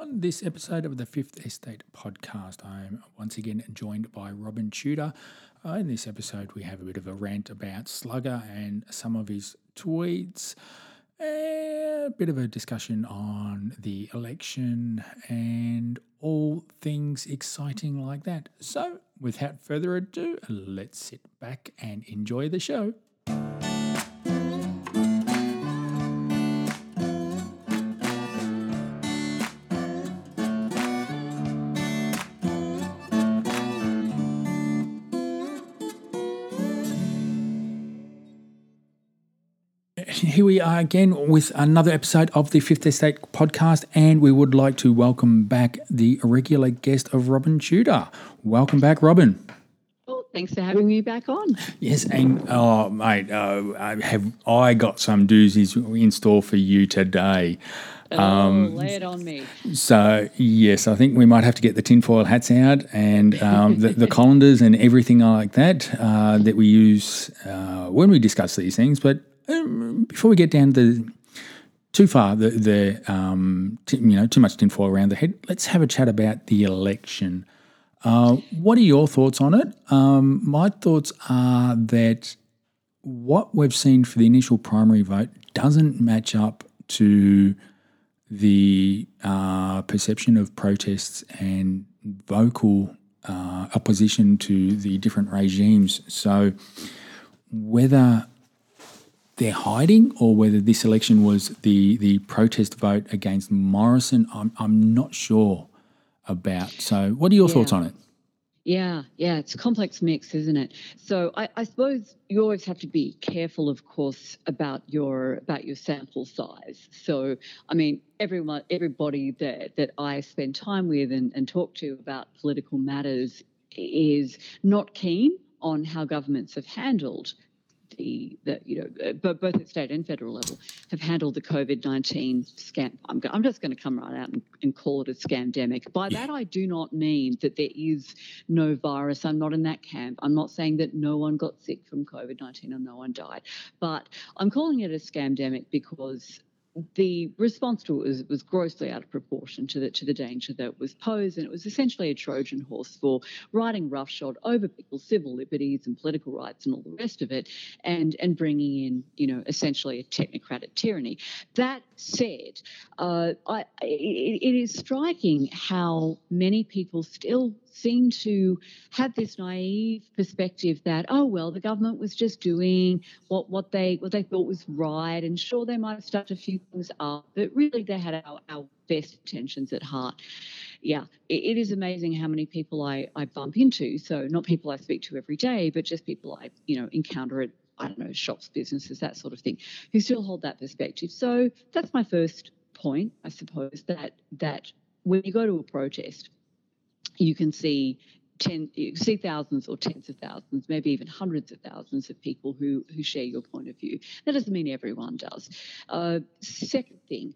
On this episode of the Fifth Estate podcast, I'm once again joined by Robyn Chuter. Uh, in this episode, we have a bit of a rant about Slugger and some of his tweets, a bit of a discussion on the election, and all things exciting like that. So, without further ado, let's sit back and enjoy the show. Here we are again with another episode of the Fifth Estate podcast, and we would like to welcome back the regular guest of Robyn Chuter. Welcome back, Robyn. Well, thanks for having me back on. Yes, and oh, mate, uh, have I got some doozies in store for you today? Oh, um, lay it on me. So yes, I think we might have to get the tinfoil hats out and um, the, the colanders and everything like that uh, that we use uh, when we discuss these things. But um, before we get down the too far, the, the um, t- you know too much tinfoil around the head. Let's have a chat about the election. Uh, what are your thoughts on it? Um, my thoughts are that what we've seen for the initial primary vote doesn't match up to the uh, perception of protests and vocal uh, opposition to the different regimes. So, whether they're hiding or whether this election was the the protest vote against Morrison. I'm I'm not sure about. So, what are your yeah. thoughts on it? Yeah, yeah, it's a complex mix, isn't it? So I, I, suppose you always have to be careful, of course, about your about your sample size. So I mean, everyone, everybody that that I spend time with and, and talk to about political matters is not keen on how governments have handled the, the you know, uh, both at state and federal level, have handled the COVID 19 scam. I'm, I'm just going to come right out and, and call it a scamdemic. By that, I do not mean that there is no virus. I'm not in that camp. I'm not saying that no one got sick from COVID 19 or no one died. But I'm calling it a scamdemic because the response to it was, was grossly out of proportion to the to the danger that was posed, and it was essentially a Trojan horse for riding roughshod over people's civil liberties and political rights and all the rest of it, and and bringing in you know essentially a technocratic tyranny. That said, uh, I, it, it is striking how many people still seem to have this naive perspective that oh well the government was just doing what what they what they thought was right and sure they might have stuffed a few things up but really they had our, our best intentions at heart. Yeah it, it is amazing how many people I, I bump into. So not people I speak to every day but just people I you know encounter at I don't know shops businesses that sort of thing who still hold that perspective. So that's my first point I suppose that that when you go to a protest you can see ten, you see thousands or tens of thousands, maybe even hundreds of thousands of people who who share your point of view. That doesn't mean everyone does. Uh, second thing,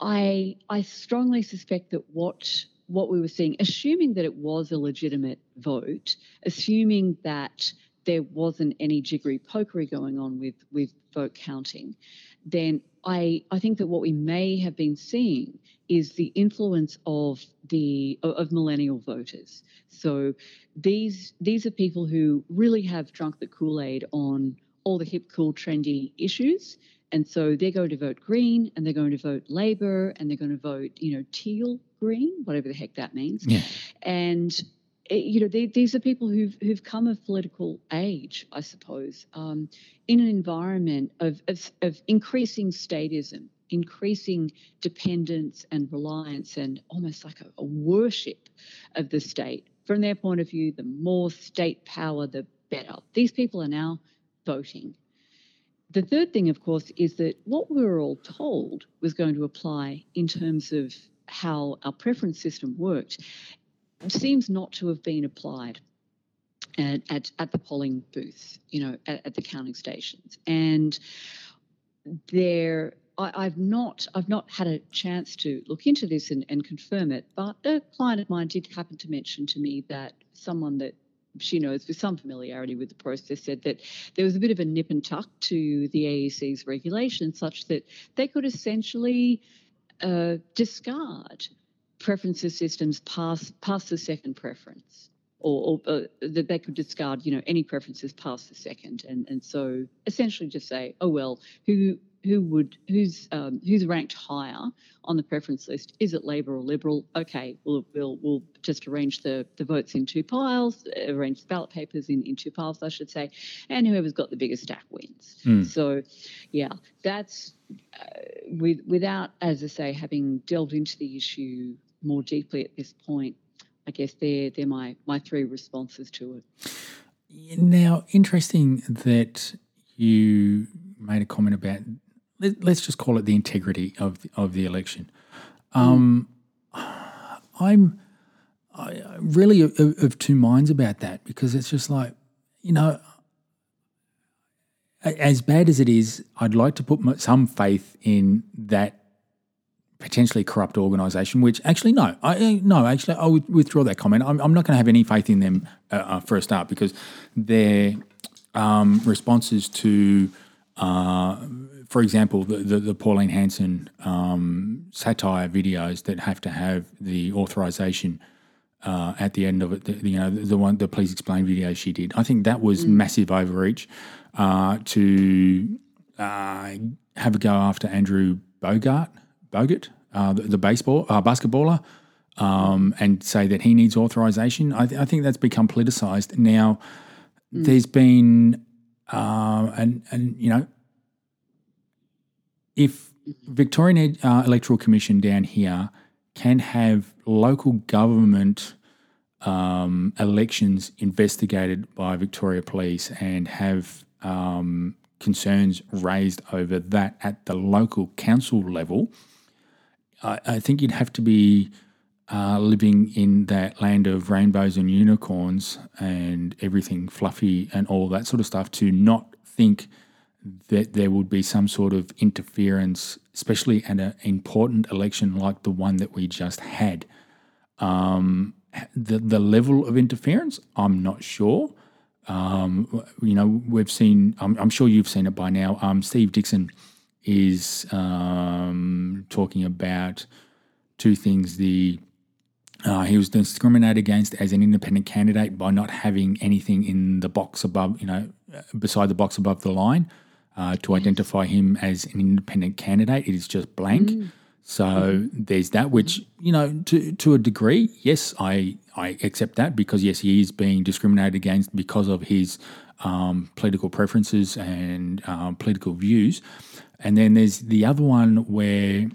I I strongly suspect that what what we were seeing, assuming that it was a legitimate vote, assuming that there wasn't any jiggery pokery going on with with vote counting, then I I think that what we may have been seeing is the influence of the of millennial voters. So these these are people who really have drunk the Kool-Aid on all the hip, cool, trendy issues. And so they're going to vote green and they're going to vote Labor and they're going to vote, you know, teal green, whatever the heck that means. Yeah. And you know, they, these are people who've who've come of political age, I suppose, um, in an environment of, of, of increasing statism increasing dependence and reliance and almost like a, a worship of the state. From their point of view, the more state power, the better. These people are now voting. The third thing, of course, is that what we were all told was going to apply in terms of how our preference system worked seems not to have been applied at, at, at the polling booths, you know, at, at the counting stations. And there I, have not I've not had a chance to look into this and, and confirm it, but a client of mine did happen to mention to me that someone that she knows with some familiarity with the process said that there was a bit of a nip and tuck to the AEC's regulations, such that they could essentially uh, discard preferences systems pass past the second preference, or, or uh, that they could discard, you know, any preferences past the second, and and so essentially just say, oh well, who who would who's um, who's ranked higher on the preference list? Is it Labor or Liberal? Okay, we'll we'll, we'll just arrange the, the votes in two piles, arrange the ballot papers in, in two piles, I should say, and whoever's got the biggest stack wins. Mm. So, yeah, that's uh, with, without, as I say, having delved into the issue more deeply at this point. I guess they're they're my my three responses to it. Now, interesting that you made a comment about let, us just call it the integrity of of the election. Um, I'm I, really of, of, two minds about that because it's just like you know, as bad as it is, I'd like to put some faith in that potentially corrupt organisation. Which actually, no, I no, actually, I would withdraw that comment. I'm, I'm not going to have any faith in them uh, uh, for a start because their um, responses to uh, for example, the, the, the Pauline Hanson um, satire videos that have to have the authorization uh, at the end of it, the, you know, the, the, one, the please explain video she did. I think that was mm. massive overreach uh, to uh, have a go after Andrew Bogart, Bogut, uh, the, the, baseball uh, basketballer, um, and say that he needs authorization. I, th- I think that's become politicized now. Mm. There's been uh, and and you know if Victorian uh, Electoral Commission down here can have local government um, elections investigated by Victoria Police and have um, concerns raised over that at the local council level, I, think you'd have to be uh, living in that land of rainbows and unicorns and everything fluffy and all that sort of stuff to not think that there would be some sort of interference, especially at an important election like the one that we just had. Um, the the level of interference, I'm not sure. Um, you know, we've seen. I'm, I'm, sure you've seen it by now. Um, Steve Dixon is um, talking about two things: the uh, he was discriminated against as an independent candidate by not having anything in the box above, you know, beside the box above the line uh, to identify him as an independent candidate. It is just blank. Mm. So mm. there's that, which you know, to to a degree, yes, I I accept that because yes, he is being discriminated against because of his um, political preferences and um, political views. And then there's the other one where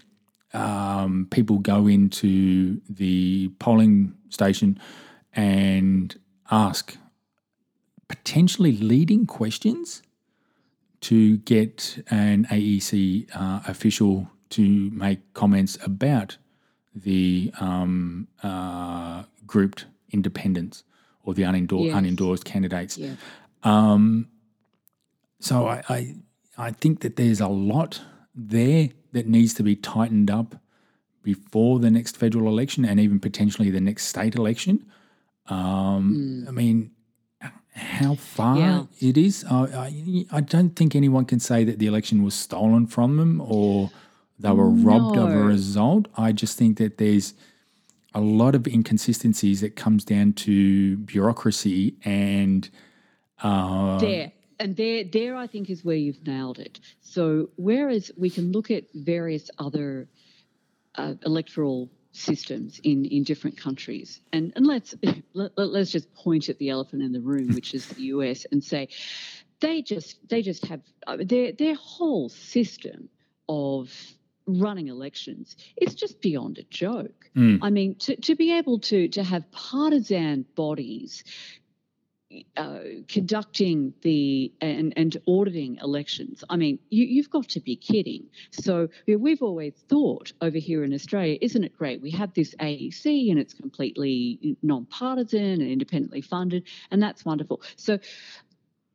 um, people go into the polling station and ask potentially leading questions to get an AEC uh, official to make comments about the um, uh, grouped independents or the unendorsed, yes. unendorsed candidates. Yeah. Um, so I, I, I think that there's a lot there that needs to be tightened up before the next federal election and even potentially the next state election. Um, mm. I mean, how far yeah. it is. I, I, don't think anyone can say that the election was stolen from them or they were no. robbed of a result. I just think that there's a lot of inconsistencies that comes down to bureaucracy and uh, there and there there I think is where you've nailed it. So whereas we can look at various other uh, electoral systems in, in different countries. And, and let's, let, let's just point at the elephant in the room, which is the US, and say they just, they just have uh, their, their whole system of running elections is just beyond a joke. Mm. I mean, to, to be able to to have partisan bodies uh, conducting the and, and auditing elections. I mean, you, have got to be kidding. So you know, we've always thought over here in Australia, isn't it great? We have this AEC and it's completely nonpartisan and independently funded, and that's wonderful. So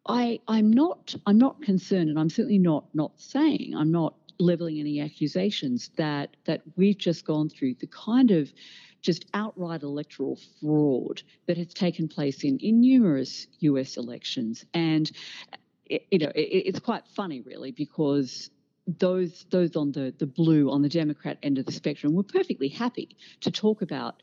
I I'm not I'm not concerned, and I'm certainly not not saying I'm not leveling any accusations that that we've just gone through the kind of just outright electoral fraud that has taken place in, in numerous US elections. And, it, you know, it, it's quite funny, really, because those those on the the blue on the Democrat end of the spectrum were perfectly happy to talk about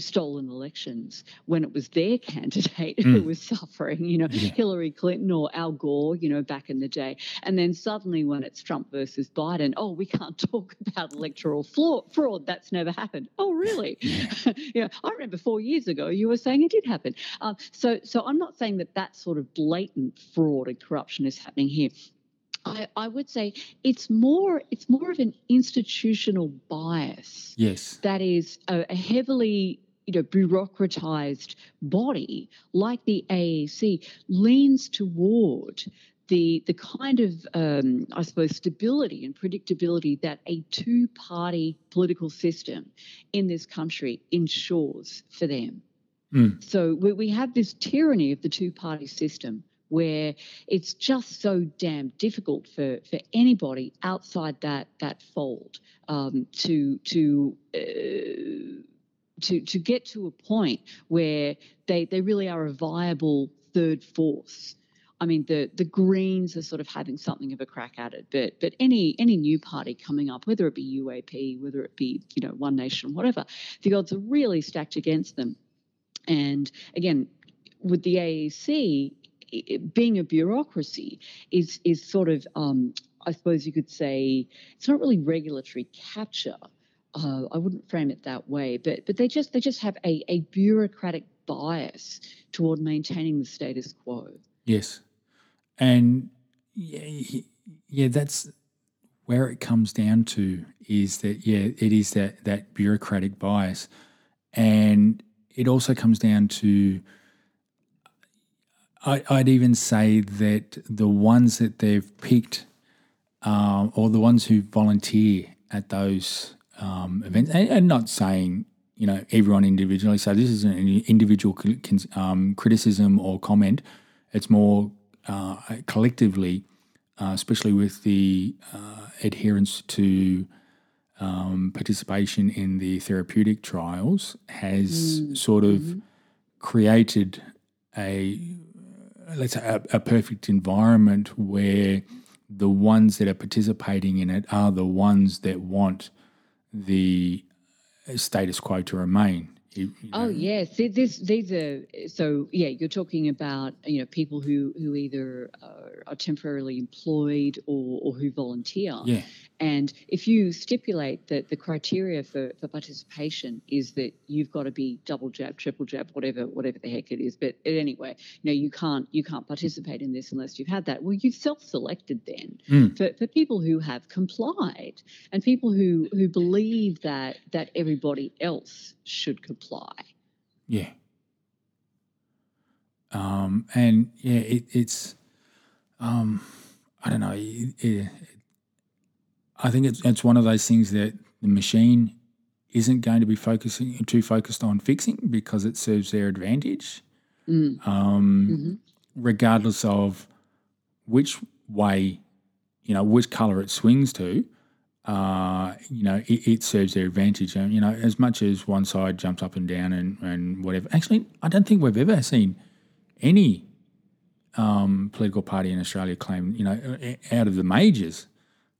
stolen elections when it was their candidate who was suffering, you know, Yeah. Hillary Clinton or Al Gore, you know, back in the day. And then suddenly when it's Trump versus Biden, oh, we can't talk about electoral fraud. That's never happened. Oh, really? you know, I remember four years ago you were saying it did happen. Um, so, so I'm not saying that that sort of blatant fraud and corruption is happening here. I, I would say it's more it's more of an institutional bias Yes. that is a, a heavily you know bureaucratized body like the AEC leans toward the the kind of um, I suppose stability and predictability that a two party political system in this country ensures for them. Mm. So we, we have this tyranny of the two party system where it's just so damn difficult for, for anybody outside that that fold um, to to uh, to to get to a point where they they really are a viable third force. I mean, the the Greens are sort of having something of a crack at it, but but any any new party coming up, whether it be UAP, whether it be you know One Nation, whatever, the odds are really stacked against them. And again, with the AEC being a bureaucracy is is sort of um, I suppose you could say it's not really regulatory capture. Uh, I wouldn't frame it that way, but but they just they just have a, a bureaucratic bias toward maintaining the status quo. Yes. And yeah, yeah, that's where it comes down to is that yeah, it is that that bureaucratic bias, and it also comes down to. I'd even say that the ones that they've picked, um, or the ones who volunteer at those um, events, and, and not saying you know everyone individually. So this isn't an individual um, criticism or comment. It's more uh, collectively, uh, especially with the uh, adherence to um, participation in the therapeutic trials, has sort of created a let's say a, a perfect environment where the ones that are participating in it are the ones that want the status quo to remain. You- you Oh know, yes, Th- this these are so yeah. You're talking about you know people who who either are, are temporarily employed or or who volunteer. yeah, And if you stipulate that the criteria for, for participation is that you've got to be double jab, triple jab, whatever whatever the heck it is, but anyway, you know you can't you can't participate in this unless you've had that. Well, you've self-selected then Mm. for, for people who have complied and people who who believe that that everybody else should comply. Yeah. Um, and yeah, it, it's, um, I don't know. It, it, I think it's it's one of those things that the machine isn't going to be focusing too focused on fixing because it serves their advantage, Mm. um, Mhm. regardless of which way, you know, which color it swings to. Uh, you know, it, it serves their advantage. And, you know, as much as one side jumps up and down and, and whatever. Actually, I don't think we've ever seen any um, political party in Australia claim, you know, out of the majors,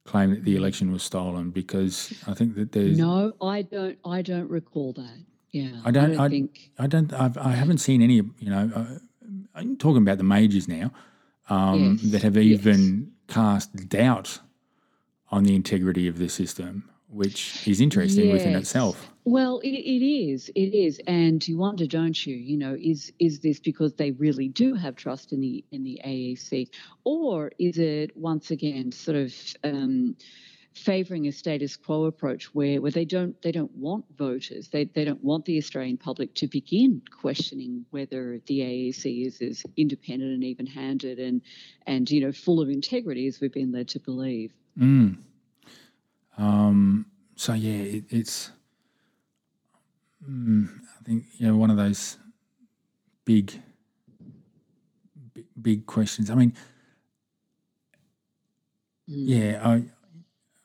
claim that the election was stolen because I think that there's. No, I don't. I don't recall that. Yeah, I don't- I- think. I don't. I've, I haven't seen any. You know, uh, I'm talking about the majors now um, Yes, that have yes. even cast doubt on the integrity of the system, which is interesting within itself. Well, it, it is. It is, and you wonder, don't you? You know, is is this because they really do have trust in the in the AEC, or is it once again sort of um, favouring a status quo approach where, where they don't they don't want voters, they they don't want the Australian public to begin questioning whether the AEC is as independent and even handed and and you know full of integrity as we've been led to believe. Mm. Um, so yeah, it, it's. Mm, I think you know one of those big, big, big questions. I mean, Mm. yeah, I,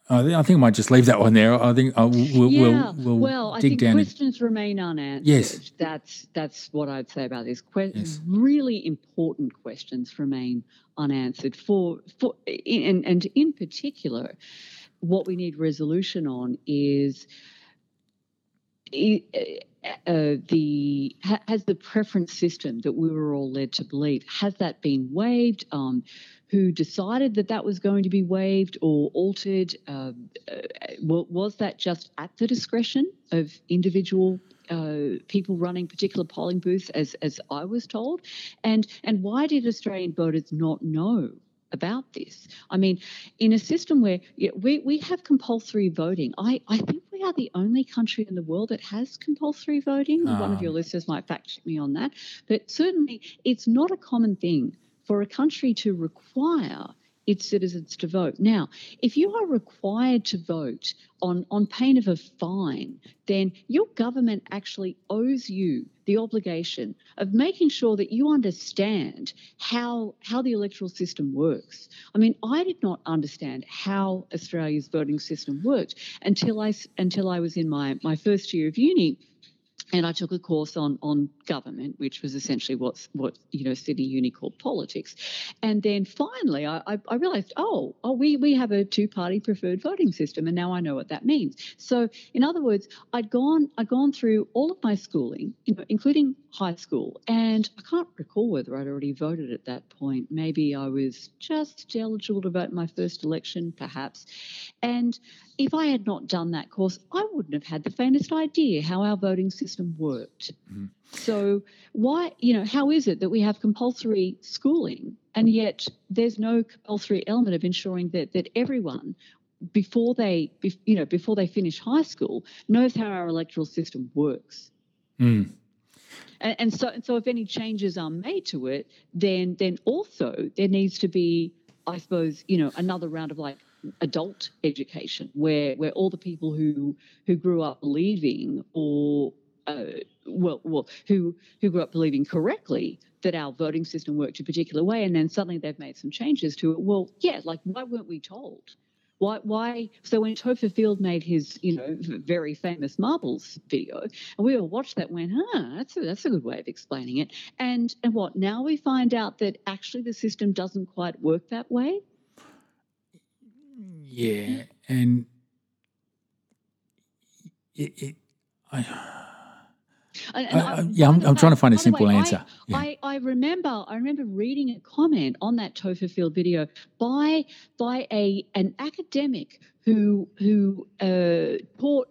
I think, I think I might just leave that one there. I think uh, we'll, yeah. we'll, we'll well, I dig think down. and- questions remain unanswered. Yes. That's that's what I'd say about this. Que- Yes. Really important questions remain unanswered for for and and in particular, what we need resolution on is. Uh, the has the preference system that we were all led to believe has that been waived? Um, who decided that that was going to be waived or altered? Um, uh, was that just at the discretion of individual uh, people running particular polling booths, as as I was told? And and why did Australian voters not know about this? I mean, in a system where yeah, we we have compulsory voting, I I think we are the only country in the world that has compulsory voting. One of Ah. your listeners might fact check me on that, but certainly it's not a common thing for a country to require its citizens to vote. Now, if you are required to vote on, on pain of a fine, then your government actually owes you the obligation of making sure that you understand how, how the electoral system works. I mean, I did not understand how Australia's voting system worked until I, until I was in my, my first year of uni and I took a course on on government, which was essentially what's what you know Sydney Uni called politics, and then finally I, I, I realised oh oh we we have a two party preferred voting system, and now I know what that means. So in other words, I'd gone I'd gone through all of my schooling, you know, including high school, and I can't recall whether I'd already voted at that point. Maybe I was just eligible to vote in my first election, perhaps, and if I had not done that course, I wouldn't have had the faintest idea how our voting system worked. Mhm. So, why, you know, how is it that we have compulsory schooling and yet there's no compulsory element of ensuring that that everyone before they, you know, before they finish high school knows how our electoral system works. Mm. And, and so, and so, if any changes are made to it, then then also there needs to be, I suppose, you know, another round of like adult education where where all the people who who grew up believing or uh, well well who who grew up believing correctly that our voting system worked a particular way and then suddenly they've made some changes to it. Well yeah like why weren't we told? Why why? So when Topher Field made his you know very famous marbles video and we all watched that went ah that's a, that's a good way of explaining it. And and what? Now we find out that actually the system doesn't quite work that way Yeah, and it, it I, And- and I- I- I- yeah, I'm- I'm trying to find a simple way, I- answer. Yeah. I, I remember I remember reading a comment on that Topher Field video by by a an academic who who uh, taught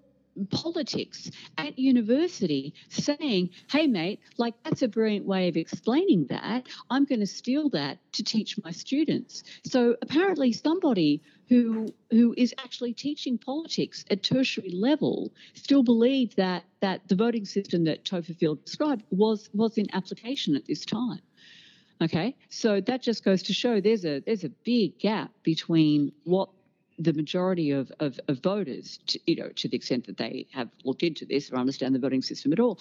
politics at university saying hey mate like that's a brilliant way of explaining that i'm going to steal that to teach my students so apparently somebody who who is actually teaching politics at tertiary level still believed that that the voting system that Topher Field described was was in application at this time. Okay, so that just goes to show there's a there's a big gap between what the majority of, of, of voters, to, you know, to the extent that they have looked into this or understand the voting system at all,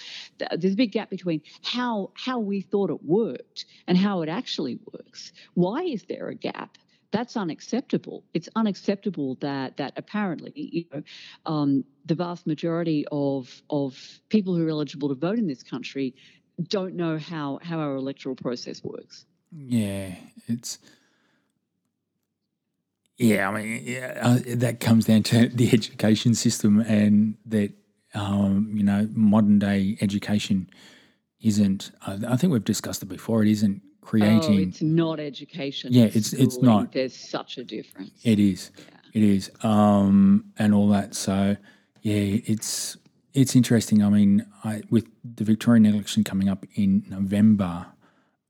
there's a big gap between how how we thought it worked and how it actually works. Why is there a gap? That's unacceptable. It's unacceptable that that apparently, you know, um, the vast majority of of people who are eligible to vote in this country don't know how how our electoral process works. yeah, it's yeah. I mean, yeah, uh, that comes down to the education system, and that um, you know, modern day education isn't. I, I think we've discussed it before. It isn't Oh, creating. it's not education. Yeah, it's it's- it's not. There's such a difference. It is. Yeah. It is. Um, and all that. So yeah, it's it's interesting. I mean, I, with the Victorian election coming up in November,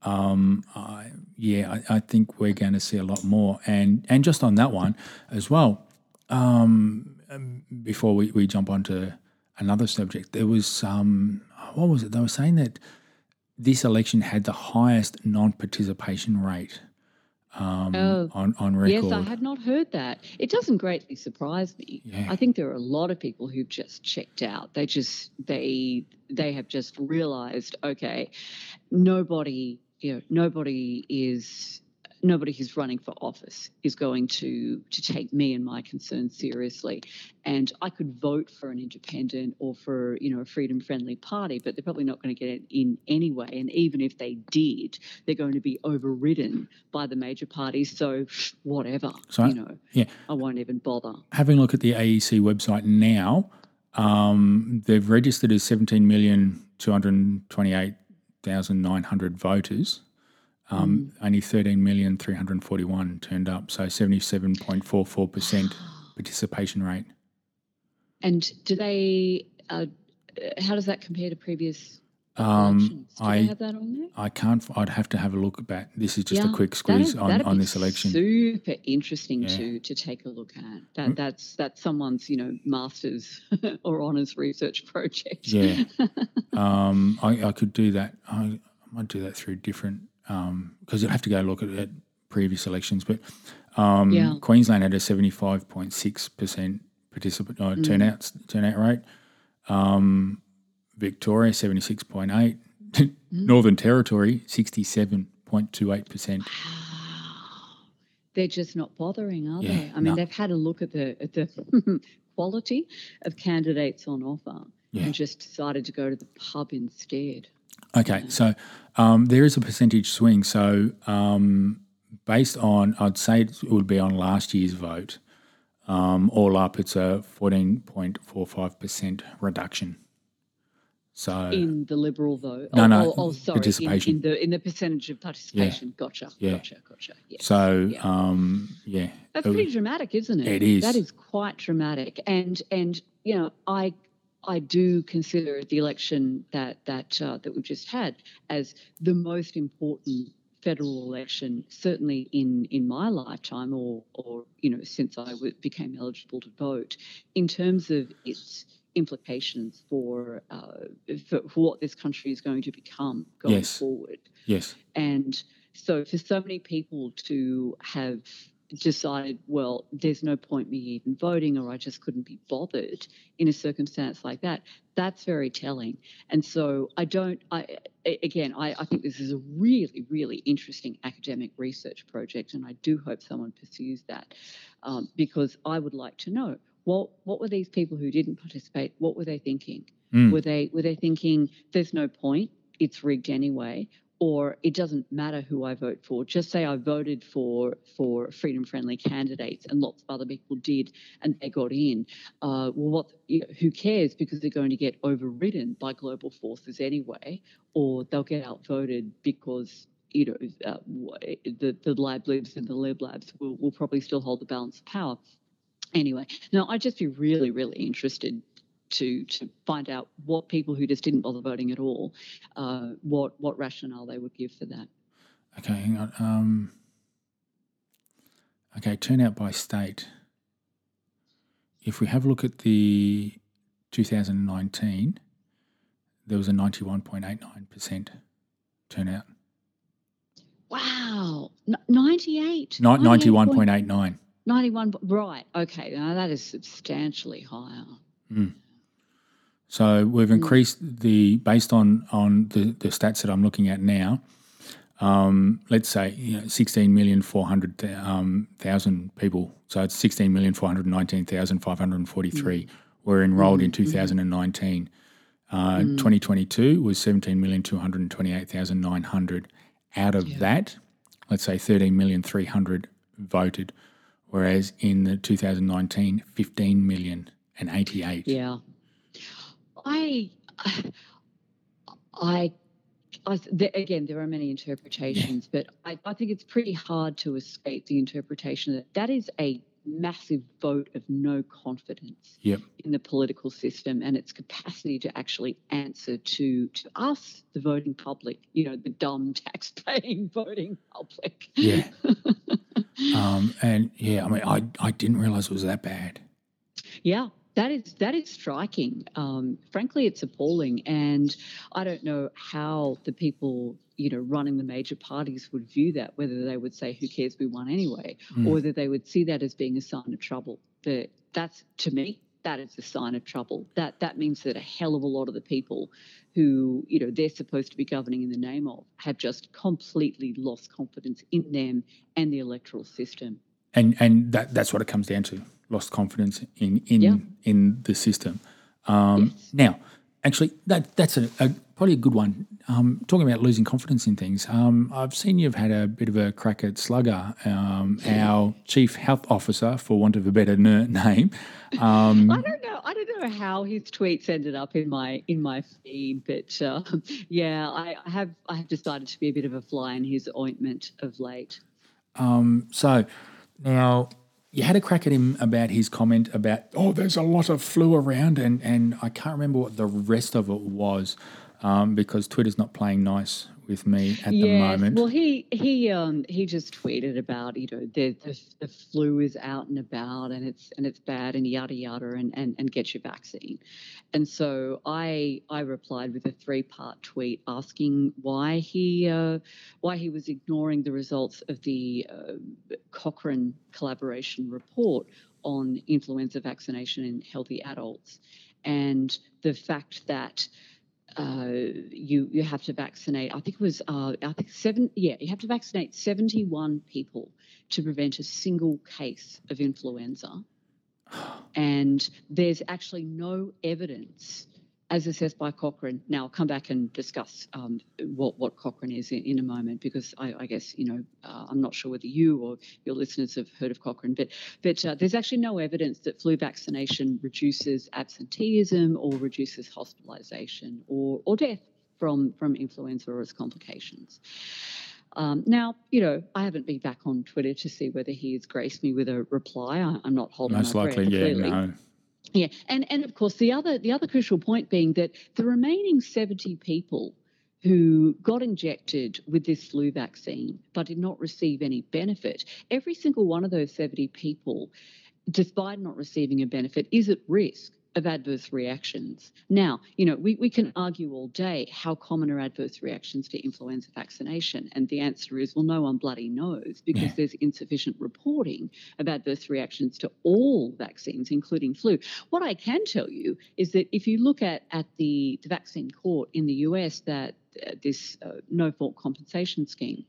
um, I, yeah, I, I think we're going to see a lot more. And and just on that one as well. Um, um, before we, we jump onto another subject, there was um, what was it? They were saying that this election had the highest non-participation rate um, Oh. on on record. Yes, I had not heard that. It doesn't greatly surprise me. Yeah. I think there are a lot of people who've just checked out. They just they they have just realized, okay, nobody, you know, nobody is nobody who's running for office is going to to take me and my concerns seriously. And I could vote for an independent or for you know a freedom friendly party, but they're probably not going to get it in anyway. And even if they did, they're going to be overridden by the major parties. So whatever, So, you know, yeah. I won't even bother. Having a look at the AEC website now, um, they've registered as 17,228,900 voters. Um, Only 13,341 turned up, so 77.44% participation rate. And do they? Uh, how does that compare to previous Um. Do I have that on there? I can't. I'd have to have a look at that. This is just a Yeah, quick that'd- squeeze on, that'd on this election. Super interesting Yeah. Mm. to to take a look at. That that's that's someone's you know masters or honors research project. Yeah. um, I, I could do that. I, I might do that through different because you'd have to go look at, at previous elections. But um, Yeah. Queensland had a seventy five point six percent participant uh, turnout turnout rate. Um, Victoria seventy six point eight. Northern Territory sixty seven point two eight percent. They're just not bothering, are Yeah, they? I mean, no. they've had a look at the at the quality of candidates on offer Yeah. and just decided to go to the pub instead. Okay, so um, there is a percentage swing. So um, based on, I'd say it would be on last year's vote. Um, all up, it's a fourteen point four five percent reduction. So in the liberal vote. No, oh, no, oh, oh, sorry. in- participation. In, the in the percentage of participation. Gotcha. Yeah. Gotcha. Gotcha. Yes. so yeah. um, yeah, That's pretty dramatic, isn't it? It is. That is quite dramatic. And and you know, I I do consider the election that that uh, that we've just had as the most important federal election, certainly in in my lifetime, or or you know, since I w- became eligible to vote, in terms of its implications for, uh, for for what this country is going to become going Yes. forward. yes, And so for so many people to have decided, well, there's no point me even voting or I just couldn't be bothered in a circumstance like that, that's very telling. And so I don't, I, again, I, I think this is a really, really interesting academic research project and I do hope someone pursues that um, because I would like to know what, what were these people who didn't participate, what were they thinking? Mm. Were they were they thinking there's no point, it's rigged anyway, or it doesn't matter who I vote for. Just say I voted for for freedom friendly candidates and lots of other people did and they got in. Uh, well, what you know, who cares because they're going to get overridden by global forces anyway, or they'll get outvoted because. You know, uh, the the lab libs and the lib labs will, will probably still hold the balance of power. Anyway, no, I'd just be really, really interested to to find out what people who just didn't bother voting at all, uh, what what rationale they would give for that. okay, hang on. Um, okay, turnout by state. If we have a look at the 2019, there was a 91.89% turnout. Wow, N- 98. Ni- 91.89. 91. Right. Okay. Now that is substantially higher. So we've increased the based on on the, the stats that I'm looking at now. Um, let's say you know, 16 million 400 um, thousand people. So it's 16 million 419,543 were enrolled in 2019. Uh, 2022 was 17 million 228,900. Out of that, let's say 13 million 300 voted, whereas in the 2019, 15 million and 88. Yeah. I, I, I there, again, there are many interpretations, but I, I think it's pretty hard to escape the interpretation that that is a massive vote of no confidence Yep. in the political system and its capacity to actually answer to to us, the voting public, you know, the dumb tax-paying voting public. Yeah. um, and yeah, I mean, I, I didn't realize it was that bad. Yeah, that is that is striking. Um, frankly, it's appalling, and I don't know how the people you know running the major parties would view that. Whether they would say, "Who cares? We won anyway," Mm. or whether they would see that as being a sign of trouble. But that's to me, that is a sign of trouble. That that means that a hell of a lot of the people who you know they're supposed to be governing in the name of have just completely lost confidence in them and the electoral system. And and that that's what it comes down to: lost confidence in in Yeah. in the system. Um, Yes. Now, actually, that that's a, a probably a good one. Um, talking about losing confidence in things, um, I've seen you've had a bit of a crack at Slugger, um, our chief health officer, for want of a better ner- name. Um, I don't know. I don't know how his tweets ended up in my in my feed, but uh, yeah, I, I have I have decided to be a bit of a fly in his ointment of late. Um, so now you had a crack at him about his comment about oh, there's a lot of flu around, and and I can't remember what the rest of it was um, because Twitter's not playing nice with me at the Yes, moment. Well, he he um he just tweeted about you know the, the the flu is out and about and it's and it's bad and yada yada and and, and get your vaccine, and so I I replied with a three part tweet asking why he uh, why he was ignoring the results of the uh, Cochrane collaboration report on influenza vaccination in healthy adults, and the fact that uh, you you have to vaccinate. I think it was uh, I think seven. Yeah, you have to vaccinate seventy one people to prevent a single case of influenza, and there's actually no evidence. As assessed by Cochrane. Now I'll come back and discuss um, what what Cochrane is in, in a moment because I, I guess you know uh, I'm not sure whether you or your listeners have heard of Cochrane, but but uh, there's actually no evidence that flu vaccination reduces absenteeism or reduces hospitalisation or, or death from, from influenza or its complications. Um, now, you know, I haven't been back on Twitter to see whether he has graced me with a reply. I, I'm not holding Most my likely, breath, yeah, clearly. no. Yeah, and and of course the other the other crucial point being that the remaining 70 people who got injected with this flu vaccine but did not receive any benefit, every single one of those 70 people, despite not receiving a benefit, is at risk of adverse reactions. Now, you know, we, we can argue all day how common are adverse reactions to influenza vaccination. And the answer is, well, no one bloody knows because Yeah. there's insufficient reporting of adverse reactions to all vaccines, including flu. What I can tell you is that if you look at, at the, the vaccine court in the US, that uh, this uh, no fault compensation scheme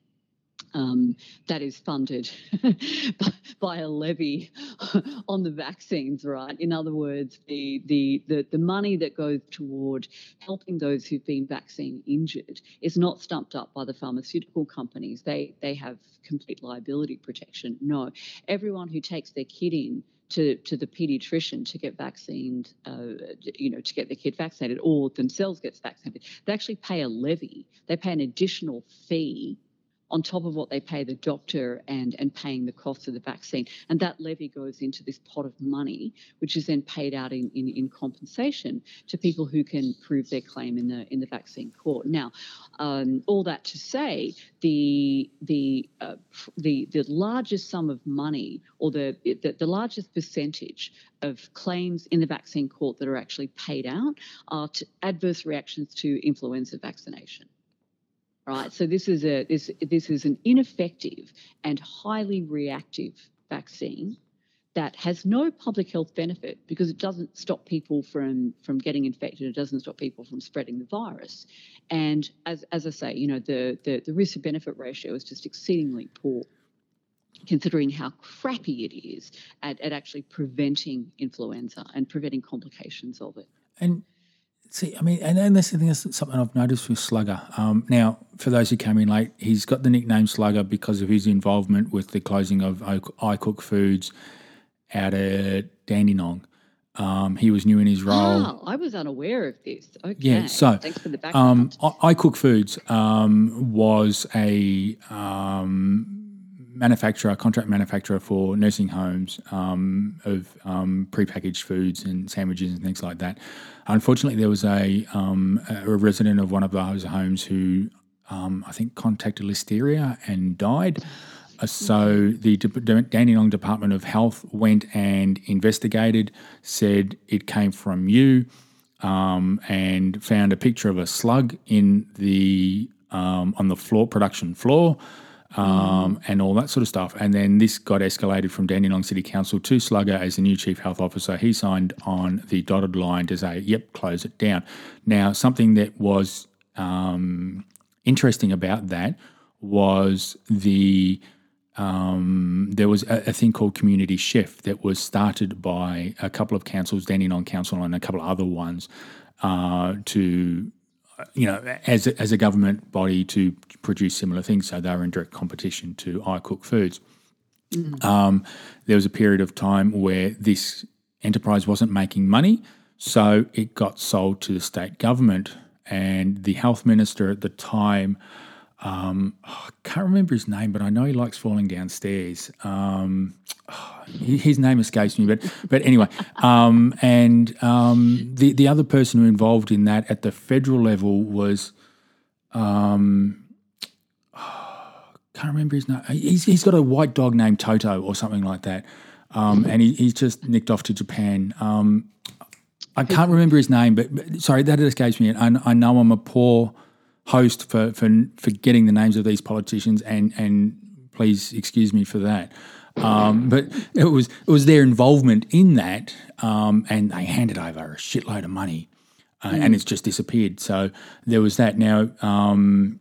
um, that is funded by, a levy on the vaccines, right? In other words, the, the, the, the money that goes toward helping those who've been vaccine injured is not stumped up by the pharmaceutical companies. They, they have complete liability protection. No, everyone who takes their kid in to, to the pediatrician to get vaccinated, uh, you know, to get their kid vaccinated or themselves gets vaccinated, they actually pay a levy. They pay an additional fee on top of what they pay the doctor and, and paying the cost of the vaccine. And that levy goes into this pot of money, which is then paid out in, in, in compensation to people who can prove their claim in the in the vaccine court. Now, um, all that to say, the the uh, the the largest sum of money or the, the the largest percentage of claims in the vaccine court that are actually paid out are adverse reactions to influenza vaccination right? So this is a this this is an ineffective and highly reactive vaccine that has no public health benefit because it doesn't stop people from from getting infected. It doesn't stop people from spreading the virus. And as as I say, you know, the the, the risk to benefit ratio is just exceedingly poor. Considering how crappy it is at, at actually preventing influenza and preventing complications of it. And see, I mean, and, and that's the thing, that's something I've noticed with Slugger. Um, now, for those who came in late, he's got the nickname Slugger because of his involvement with the closing of Oak- iCook Foods out at Dandenong. Um, he was new in his role. Oh, I was unaware of this. Okay. Yeah, so, thanks for the Um, background. I, iCook Foods um, was a um, manufacturer, contract manufacturer for nursing homes um, of um, prepackaged foods and sandwiches and things like that. Unfortunately, there was a, um, a resident of one of those homes who um, I think contacted listeria and died. Uh, So the De- De- Dandenong Department of Health went and investigated, said it came from you um, and found a picture of a slug in the um, on the floor production floor. Um, and all that sort of stuff. And then this got escalated from Dandenong City Council to Slugger as the new chief health officer. He signed on the dotted line to say, "Yep, close it down." Now, something that was um, interesting about that was the um, there was a, a, thing called Community Chef that was started by a couple of councils, Dandenong Council and a couple of other ones, uh, to you know, as a, as a government body to produce similar things. So they were in direct competition to iCook Foods. Mm. Um, there was a period of time where this enterprise wasn't making money, so it got sold to the state government. And the health minister at the time, um, oh, I can't remember his name, but I know he likes falling downstairs. Um, oh, his name escapes me, but but anyway, um, and um, the the other person who involved in that at the federal level was, um, oh, can't remember his name. He's, he's got a white dog named Toto or something like that, um, and he, he's just nicked off to Japan. Um, I can't remember his name, but, but sorry, that escapes me. I, I know I'm a poor host for, for for getting the names of these politicians, and and please excuse me for that. Um, but it was it was their involvement in that, um, and they handed over a shitload of money, uh, mm. and it's just disappeared. So there was that. Now, um,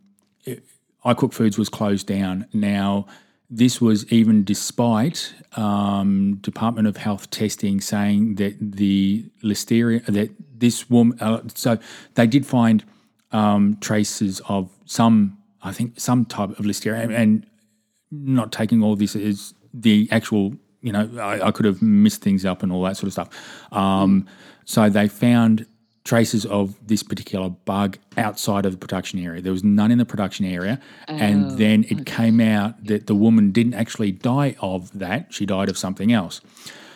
cook Foods was closed down. Now, this was even despite um, Department of Health testing saying that the listeria that this woman. Uh, so they did find um, traces of some, I think, some type of listeria, and, and not taking all this as the actual, you know, I, I, could have missed things up and all that sort of stuff. Um, so they found traces of this particular bug outside of the production area. There was none in the production area. Oh, and then it okay. came out that the woman didn't actually die of that, she died of something else.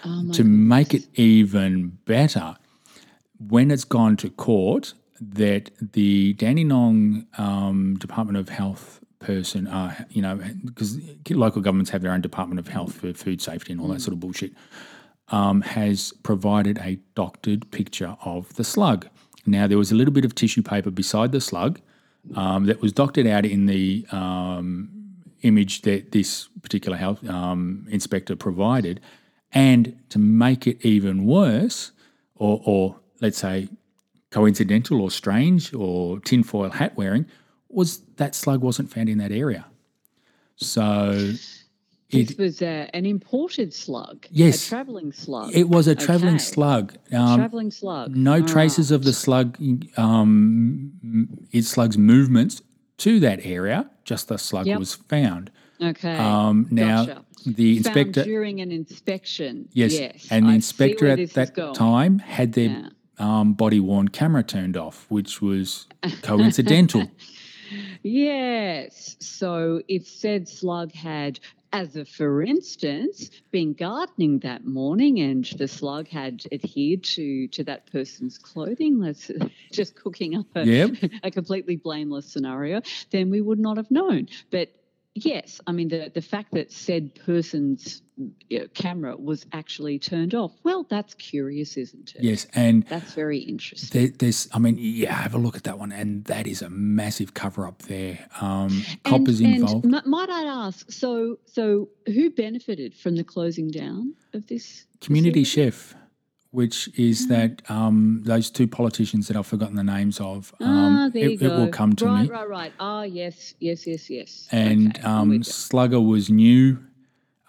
Oh to goodness. make it even better, when it's gone to court, that the Dandenong um, Department of Health person, uh, you know, because local governments have their own Department of Health for food safety and all that mm. sort of bullshit, um, has provided a doctored picture of the slug. Now, there was a little bit of tissue paper beside the slug um, that was doctored out in the um, image that this particular health um, inspector provided. And to make it even worse, or, or let's say coincidental or strange or tinfoil hat wearing was that slug wasn't found in that area. So it this was a, an imported slug. Yes, a traveling slug. It was a traveling okay. slug. Um, traveling slug. No All traces right. of the slug, um, its slug's movements to that area. Just the slug yep. was found. Okay. Um, now gotcha. the inspector found during an inspection. Yes, yes. and the I inspector at that time had their yeah um, body worn camera turned off, which was coincidental. yes. So if said slug had as a for instance, been gardening that morning and the slug had adhered to to that person's clothing, let's just cooking up a, yep. a completely blameless scenario, then we would not have known. But yes, I mean the the fact that said person's you know, camera was actually turned off. Well, that's curious, isn't it? Yes, and that's very interesting. There, there's, I mean, yeah, have a look at that one, and that is a massive cover up there. Um, coppers and, involved. And might I ask? So, so who benefited from the closing down of this? Community Chef which is mm. that um, those two politicians that I've forgotten the names of. Um, ah, there it, you go. it will come to right, me. Right, right, right. Ah, yes, yes, yes, yes. And okay, um, Slugger was new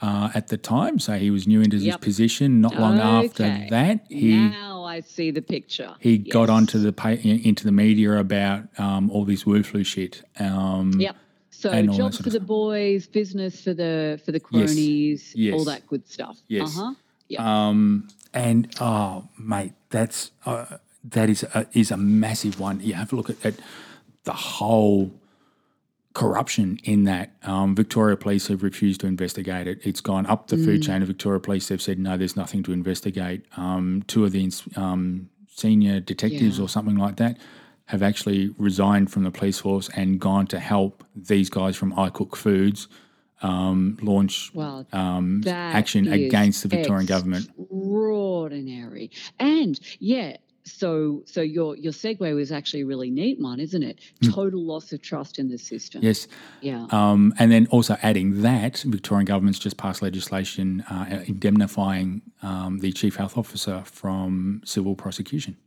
uh, at the time, so he was new into yep. his position. Not long okay. after that, he now I see the picture. He yes. got onto the into the media about um, all this woo flu shit. Um, yep. So jobs for the boys, business for the for the cronies, yes. Yes. all that good stuff. Yes. Uh-huh. Yep. Um, and oh, mate, that's uh, that is a, is a massive one. You have to look at, at the whole corruption in that. Um, Victoria Police have refused to investigate it. It's gone up the mm. food chain of Victoria Police. They've said no, there's nothing to investigate. Um, two of the um, senior detectives yeah. or something like that have actually resigned from the police force and gone to help these guys from iCook Foods um, launch well, um, action against the Victorian government. Extraordinary. And yeah, so so your your segue was actually a really neat one, isn't it? Mm. Total loss of trust in the system. Yes. Yeah. Um, and then also adding that, Victorian government's just passed legislation uh, indemnifying um, the chief health officer from civil prosecution.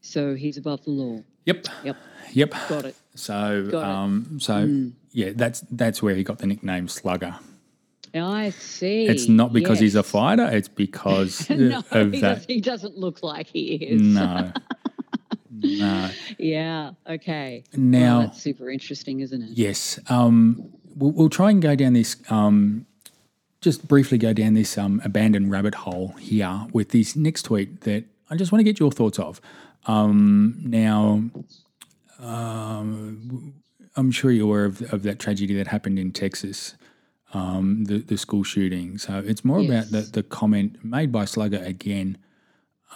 So he's above the law. Yep. Yep. Yep. Got it. So, Got it. Mm. Yeah, that's that's where he got the nickname Slugger. I see. It's not because he's a fighter; it's because no, of that. he doesn't look like he is. No, no. Yeah. Okay. Well, Now, that's super interesting, isn't it? yes, um, we'll, we'll try and go down this. Um, just briefly go down this um, abandoned rabbit hole here with this next tweet that I just want to get your thoughts of. Um, now, um, I'm sure you're aware of, of that tragedy that happened in Texas, um, the the school shooting. So it's more about the the comment made by Slugger again.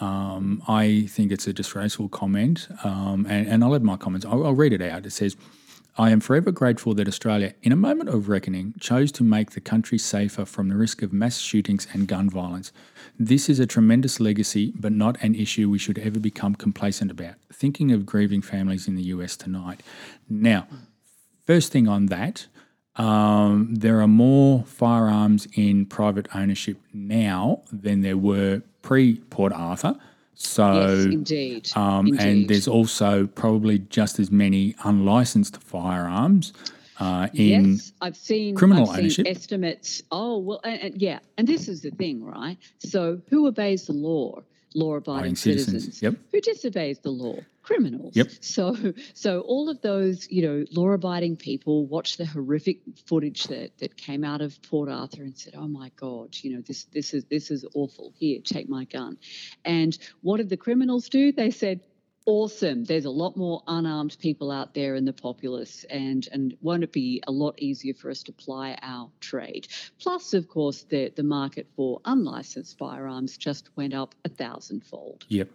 Um, I think it's a disgraceful comment, um, and, and I'll add my comments. I'll, I'll read it out. It says, I am forever grateful that Australia, in a moment of reckoning, chose to make the country safer from the risk of mass shootings and gun violence. This is a tremendous legacy, but not an issue we should ever become complacent about. Thinking of grieving families in the US tonight. Now, first thing on that, um, there are more firearms in private ownership now than there were pre Port Arthur. So, yes, indeed. um, and there's also probably just as many unlicensed firearms uh, in. yes, I've seen criminal I've ownership. Seen estimates. Oh well, and, and yeah, and this is the thing, right? So who obeys the law? Law-abiding citizens, citizens. yep. Who disobeys the law? Criminals. Yep. So, so all of those, you know, law-abiding people watched the horrific footage that that came out of Port Arthur and said, "Oh my God, you know, this this is this is awful. Here, take my gun." And what did the criminals do? They said, awesome. There's a lot more unarmed people out there in the populace, and and won't it be a lot easier for us to ply our trade? Plus, of course, the the market for unlicensed firearms just went up a thousandfold. Yep.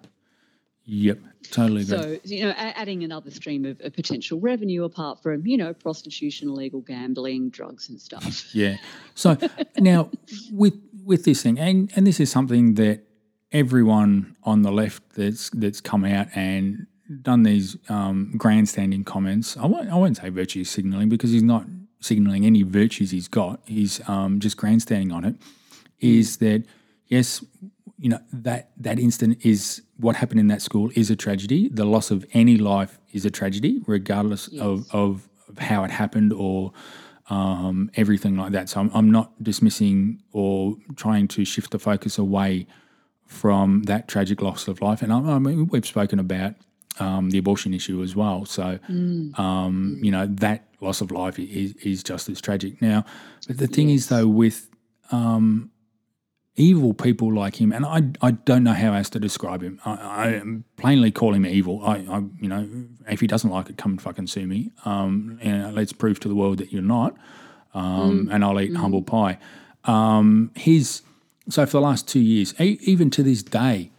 Yep. Totally agree. So you know, adding another stream of, of potential revenue apart from you know prostitution, illegal gambling, drugs, and stuff. Yeah. So now with with this thing, and and this is something that everyone on the left that's that's come out and done these um, grandstanding comments. I won't I won't say virtue signaling because he's not signaling any virtues he's got. He's um, just grandstanding on it. Is that yes? You know that that incident is what happened in that school is a tragedy. The loss of any life is a tragedy, regardless of, of of how it happened or um, everything like that. So I'm, I'm not dismissing or trying to shift the focus away from that tragic loss of life. And I, I mean, we've spoken about um, the abortion issue as well. So, um, you know, that loss of life is, is just as tragic. Now, but the thing is, though, with um, evil people like him, and I, I don't know how else to describe him. I, I plainly call him evil. I, I, you know, if he doesn't like it, come and fucking sue me. Um, and let's prove to the world that you're not. Um, and I'll eat humble pie. Um, his so for the last two years, even to this day,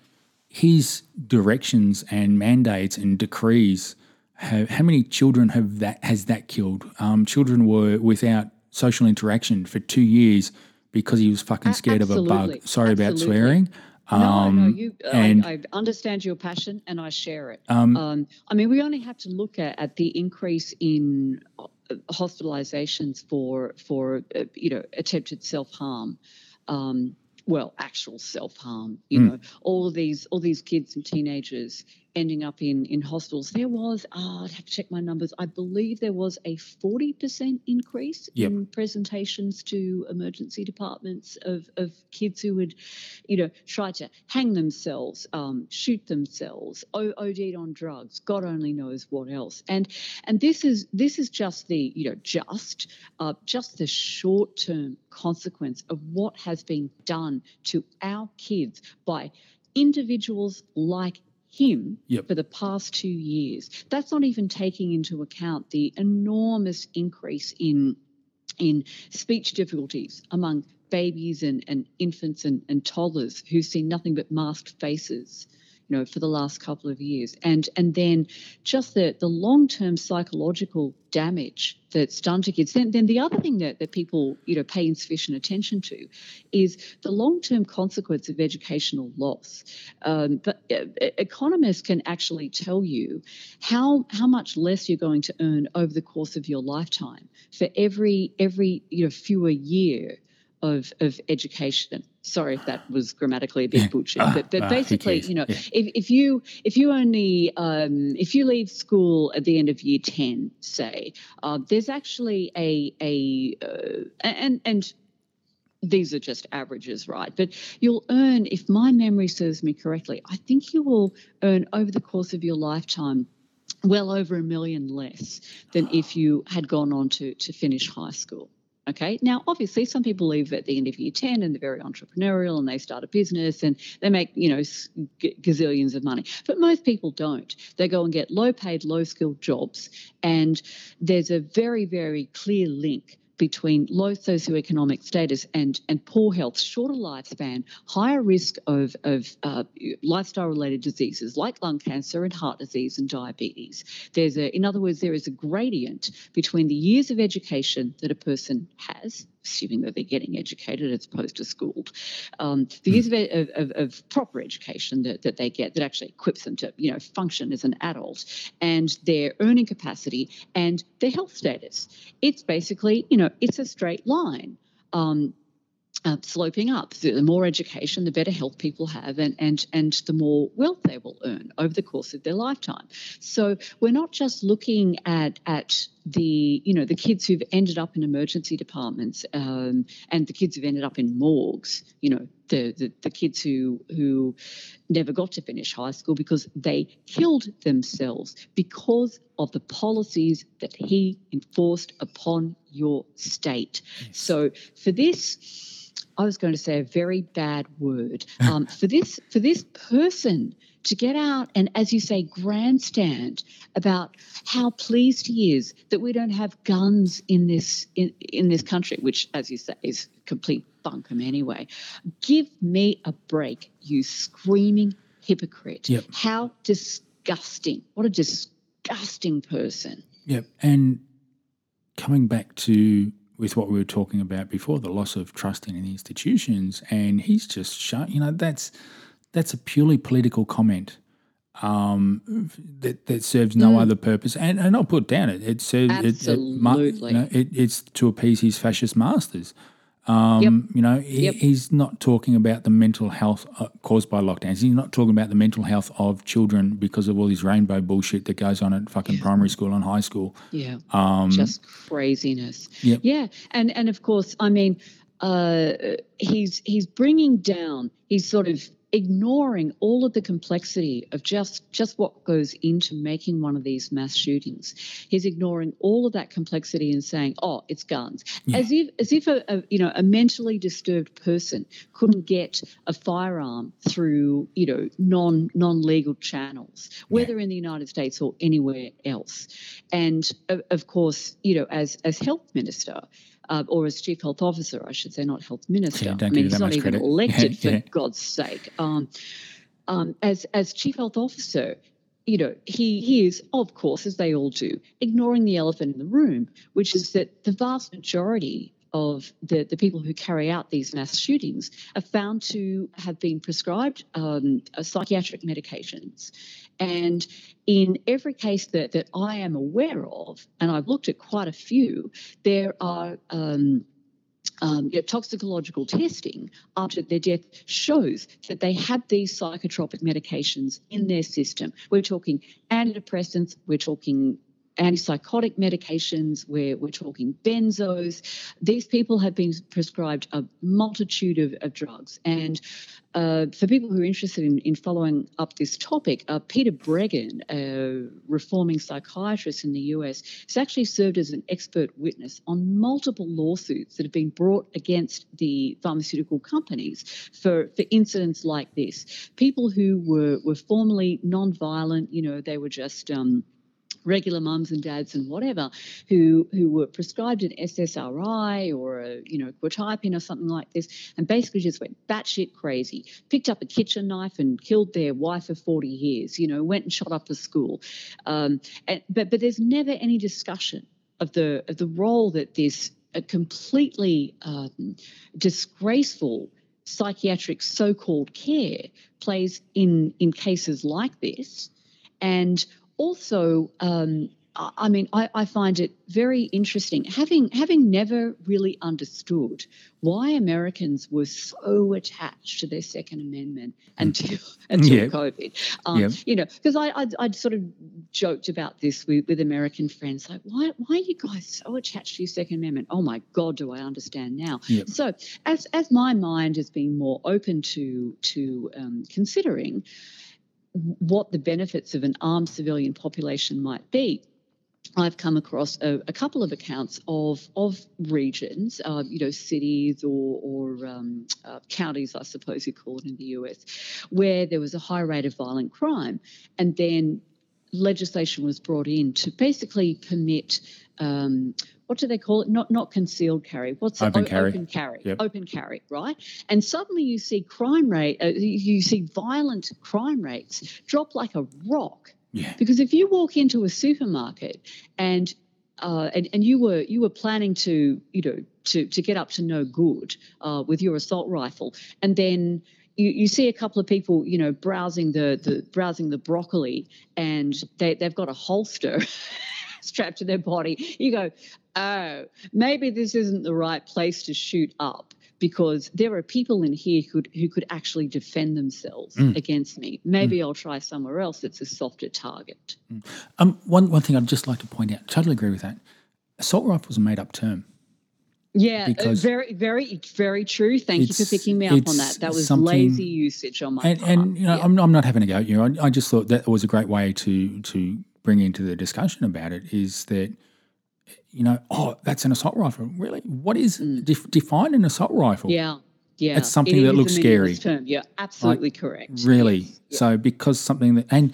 his directions and mandates and decrees have how many children have that has that killed? Um, children were without social interaction for two years because he was fucking scared of a bug. Sorry about Absolutely. swearing. No, no, Um, you. and- I, I understand your passion, and I share it. Um, Um, I mean, we only have to look at, at the increase in uh, hospitalizations for for uh, you know attempted self harm. Um, well, actual self harm. You Mm. know, all these all these kids and teenagers ending up in in hospitals. There was, oh, I'd have to check my numbers. I believe there was a forty percent increase Yep. in presentations to emergency departments of of kids who would, you know, try to hang themselves, um, shoot themselves, OD'd on drugs. God only knows what else. And and this is this is just the you know just uh, just the short term consequence of what has been done to our kids by individuals like him Yep. for the past two years. That's not even taking into account the enormous increase in in speech difficulties among babies and, and infants and, and toddlers who see nothing but masked faces. You know, for the last couple of years. And and then just the, the long term psychological damage that's done to kids. Then, then the other thing that, that people, you know, pay insufficient attention to is the long term consequence of educational loss. Um, but uh, economists can actually tell you how how much less you're going to earn over the course of your lifetime for every every you know fewer year of of education. Sorry if that was grammatically a bit butchered, uh, but, but uh, basically, you know, yeah. if, if you if you only um, if you leave school at the end of year ten, say, uh, there's actually a a uh, and and these are just averages, right? But you'll earn, if my memory serves me correctly, I think you will earn over the course of your lifetime well over a million less than if you had gone on to to finish high school. Okay. Now, obviously, some people leave at the end of year 10 and they're very entrepreneurial and they start a business and they make, you know, gazillions of money. But most people don't. They go and get low paid, low skilled jobs. And there's a very, very clear link between low socioeconomic status and, and poor health, shorter lifespan, higher risk of, of uh, lifestyle related diseases like lung cancer and heart disease and diabetes. There's a, in other words, there is a gradient between the years of education that a person has assuming that they're getting educated as opposed to schooled. Um, the use of, of, of, proper education that, that they get that actually equips them to, you know, function as an adult and their earning capacity and their health status. It's basically, you know, it's a straight line. Um, uh, sloping up. The more education, the better health people have, and and and the more wealth they will earn over the course of their lifetime. So we're not just looking at at the you know the kids who've ended up in emergency departments um, and the kids who've ended up in morgues. You know the, the the kids who who never got to finish high school because they killed themselves because of the policies that he enforced upon your state. Yes. So for this I was going to say a very bad word. Um, for this for this person to get out and, as you say, grandstand about how pleased he is that we don't have guns in this in, in this country, which, as you say, is complete bunkum anyway. Give me a break, you screaming hypocrite. Yep. How disgusting. What a disgusting person. Yep. And coming back to with what we were talking about before, the loss of trust in institutions, and he's just shut. You know, that's that's a purely political comment um, that that serves no mm. other purpose. And and I'll put down it. It serves absolutely. It, it, you know, it, it's to appease his fascist masters. Um, yep. You know, he, yep. he's not talking about the mental health uh, caused by lockdowns. He's not talking about the mental health of children because of all this rainbow bullshit that goes on at fucking primary school and high school. Yeah, um, just craziness. Yep. Yeah, and and of course, I mean, uh, he's he's bringing down. He's sort of ignoring all of the complexity of just just what goes into making one of these mass shootings. He's ignoring all of that complexity and saying, "Oh, it's guns," yeah. as if as if a, a, you know a mentally disturbed person couldn't get a firearm through you know non non legal channels, whether yeah. in the United States or anywhere else. And of, of course, you know, as as health minister uh, or as chief health officer, I should say, not health minister. Yeah, I mean, he's not even credit. elected, yeah, for God's sake. Um, um, as as chief health officer, you know, he, he is, of course, as they all do, ignoring the elephant in the room, which is that the vast majority of the, the people who carry out these mass shootings are found to have been prescribed um, psychiatric medications. And in every case that, that I am aware of, and I've looked at quite a few, there are. Um, um, you know, toxicological testing after their death shows that they had these psychotropic medications in their system. We're talking antidepressants, we're talking antipsychotic medications, we're, we're talking benzos. These people have been prescribed a multitude of, of drugs. And uh, for people who are interested in, in following up this topic, uh, Peter Breggin, a reforming psychiatrist in the US, has actually served as an expert witness on multiple lawsuits that have been brought against the pharmaceutical companies for, for incidents like this. People who were, were formerly non-violent, you know, they were just um, regular mums and dads and whatever who who were prescribed an SSRI or a you know quetiapine or something like this and basically just went batshit crazy picked up a kitchen knife and killed their wife of 40 years you know went and shot up a school. Um, and, but but there's never any discussion of the of the role that this a completely um, disgraceful psychiatric so-called care plays in in cases like this. And also, um, I mean, I, I, find it very interesting. Having having never really understood why Americans were so attached to their Second Amendment hmm. until until yeah. COVID, um, yeah. you know, because I I'd, I'd, sort of joked about this with, with American friends, like why why are you guys so attached to your Second Amendment? Oh my God, do I understand now? Yeah. So as as my mind has been more open to to um, considering what the benefits of an armed civilian population might be. I've come across a, a, couple of accounts of of regions, uh, you know, cities or, or um, uh, counties, I suppose you call it in the US, where there was a high rate of violent crime, and then legislation was brought in to basically permit um, what do they call it? Not not concealed carry. What's open it? carry? Open carry. Yep. Open carry. Right. And suddenly you see crime rate. Uh, you see violent crime rates drop like a rock. Yeah. Because if you walk into a supermarket and uh, and, and you were you were planning to you know to to get up to no good uh, with your assault rifle, and then you, you see a couple of people you know browsing the, the browsing the broccoli, and they they've got a holster strapped to their body. You go, oh, maybe this isn't the right place to shoot up because there are people in here who could, who could actually defend themselves mm. against me. Maybe mm. I'll try somewhere else that's a softer target. Mm. Um, one, one thing I'd just like to point out, totally agree with that. Assault rifle is a made up term. Yeah, uh, very, very, very true. Thank you for picking me up on that. That was lazy usage on my and, part. And you know, yeah. I'm, I'm not having a go at you. I, I just thought that was a great way to to bring into the discussion about it. Is that you know, oh, that's an assault rifle. Really? What is mm. def- define an assault rifle? Yeah. Yeah. It's something it that looks scary. Term. Yeah, absolutely like, correct. Really. Yes. So because something that and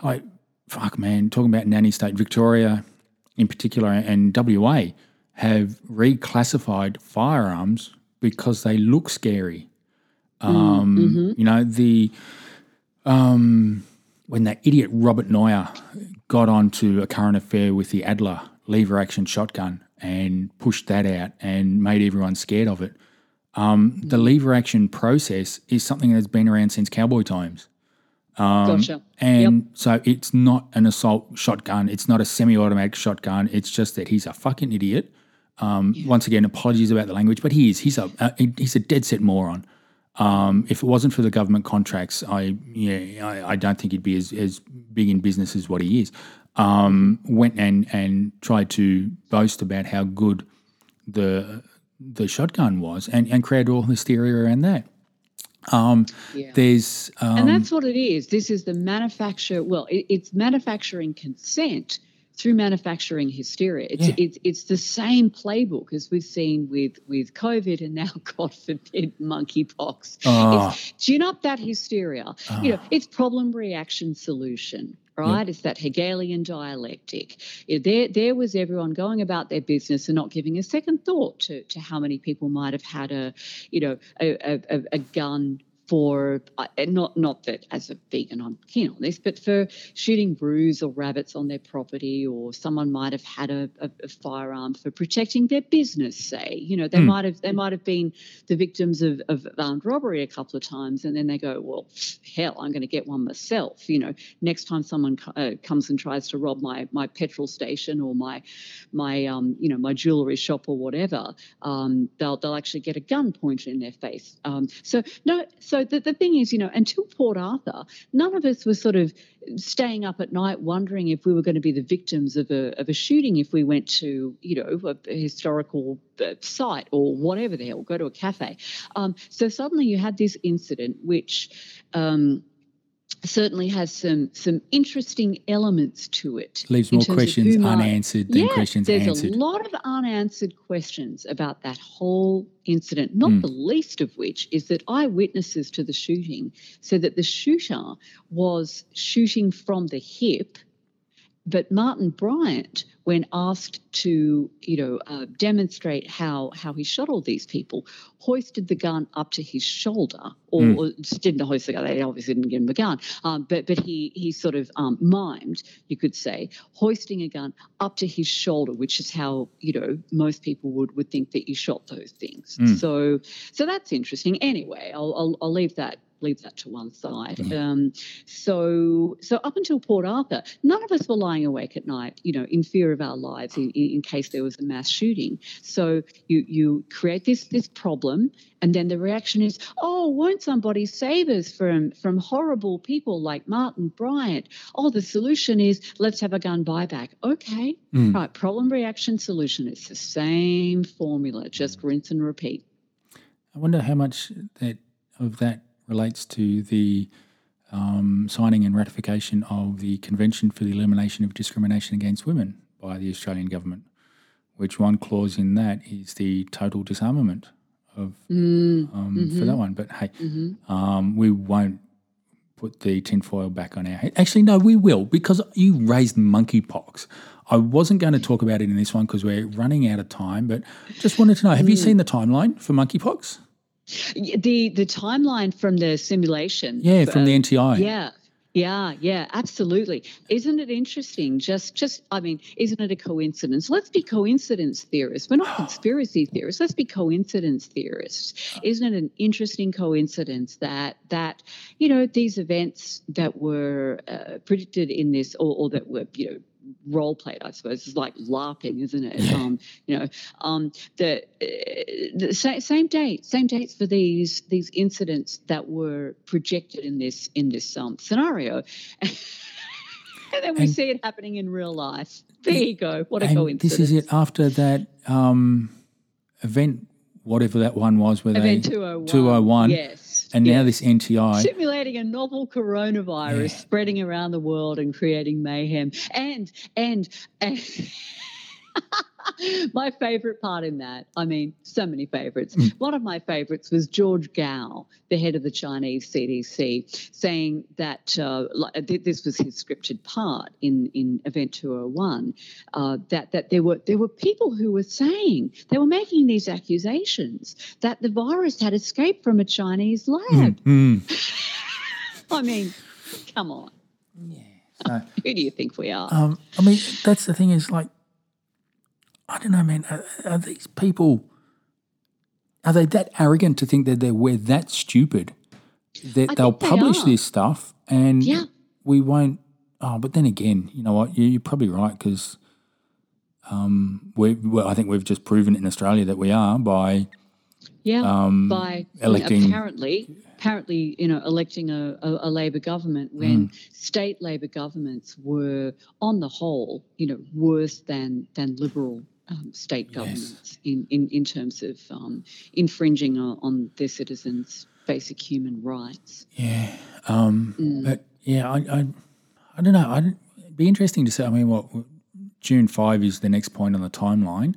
I fuck man, talking about nanny state Victoria in particular and WA have reclassified firearms because they look scary. Mm, um, mm-hmm. You know the um, when that idiot Robert Nioa got onto a current affair with the Adler lever action shotgun and pushed that out and made everyone scared of it. Um, the mm. lever action process is something that's been around since cowboy times. Um, gotcha. And yep. so it's not an assault shotgun. It's not a semi-automatic shotgun. It's just that he's a fucking idiot. Um, yeah. Once again, apologies about the language, but he is. He's a uh, he's a dead set moron. Um, if it wasn't for the government contracts, I yeah, I, I, don't think he'd be as, as big in business as what he is um, went and and tried to boast about how good the the shotgun was, and and created all hysteria around that. Um, yeah. There's um, and that's what it is. This is the manufacture. Well, it, it's manufacturing consent through manufacturing hysteria. It's, yeah. it's it's the same playbook as we've seen with with COVID and now, God forbid, monkeypox. Oh. It's gin up that hysteria. Oh. You know, it's problem reaction solution right? Yep. It's that Hegelian dialectic. There, there was everyone going about their business and not giving a second thought to, to how many people might have had a, you know, a, a, a gun for uh, not not that as a vegan I'm keen on this, but for shooting brews or rabbits on their property, or someone might have had a, a, a firearm for protecting their business. Say, you know, they mm. might have they might have been the victims of, of armed robbery a couple of times, and then they go, well, hell, I'm going to get one myself. You know, next time someone uh, comes and tries to rob my my petrol station or my my um you know my jewelry shop or whatever, um, they'll they'll actually get a gun pointed in their face. Um, so no, so so the, the thing is, you know, until Port Arthur, none of us were sort of staying up at night wondering if we were going to be the victims of a, of a shooting if we went to, you know, a, historical uh, site or whatever the hell, go to a cafe. Um, so suddenly you had this incident which. Um, certainly has some some interesting elements to it. Leaves more questions unanswered than yeah, questions there's answered. There's a lot of unanswered questions about that whole incident, not mm. the least of which is that eyewitnesses to the shooting said that the shooter was shooting from the hip but Martin Bryant, when asked to, you know, uh, demonstrate how how he shot all these people, hoisted the gun up to his shoulder, or, mm. or didn't hoist the gun. They obviously didn't give him a gun, um, but but he he sort of um, mimed, you could say, hoisting a gun up to his shoulder, which is how you know most people would would think that you shot those things. Mm. So so that's interesting. Anyway, I'll, I'll I'll leave that leave that to one side. Mm-hmm. Um, so, so up until Port Arthur, none of us were lying awake at night, you know, in fear of our lives in, in case there was a mass shooting. So you you create this this problem, and then the reaction is, oh, won't somebody save us from from horrible people like Martin Bryant? Oh, the solution is let's have a gun buyback. Okay, mm. right. Problem, reaction, solution. It's the same formula. Just rinse and repeat. I wonder how much that of that relates to the um, signing and ratification of the Convention for the Elimination of Discrimination Against Women by the Australian government, which one clause in that is the total disarmament of mm, um, mm-hmm. for that one. But hey, mm-hmm. um, we won't put the tinfoil back on our head. Actually, no, we will because you raised monkeypox. I wasn't going to talk about it in this one because we're running out of time, but just wanted to know: Have mm. you seen the timeline for monkeypox? The the timeline from the simulation. Yeah, from the NTI. Yeah. Yeah, yeah, absolutely. Isn't it interesting? Just just I mean, isn't it a coincidence? Let's be coincidence theorists. We're not conspiracy theorists. Let's be coincidence theorists. Isn't it an interesting coincidence that that you know these events that were uh, predicted in this or, or that were you know role played, I suppose. It's like LARPing, isn't it? Um, you know, um, the, the same, same date, same dates for these these incidents that were projected in this in this um, scenario. and then we and, see it happening in real life. There you go. What a coincidence. This is it after that um, event, whatever that one was, where event they 201. 201. Yes and now this NTI. Simulating a novel coronavirus yeah. spreading around the world and creating mayhem. And, and, and my favorite part in that, I mean, so many favorites. Mm. One of my favorites was George Gao, the head of the Chinese CDC, saying that uh, this was his scripted part in, in Event 201, uh, that, that there were there were people who were saying, they were making these accusations that the virus had escaped from a Chinese lab. Mm. Mm. I mean, come on. Yeah. So, Who do you think we are? Um, I mean, that's the thing is like I don't know, man. Are, are these people? Are they that arrogant to think that they're we're that stupid that I they'll publish they this stuff and yeah. we won't? Oh, but then again, you know what? You, are probably right because um, we well, I think we've just proven in Australia that we are by yeah um, by electing apparently apparently you know electing a, a, a Labor government when mm. state Labor governments were on the whole you know worse than than Liberal um, state governments yes. in, in, in terms of um, infringing on, on, their citizens' basic human rights. Yeah, um, mm. but yeah, I, I, I don't know. I'd be interesting to see. I mean, what June five is the next point on the timeline.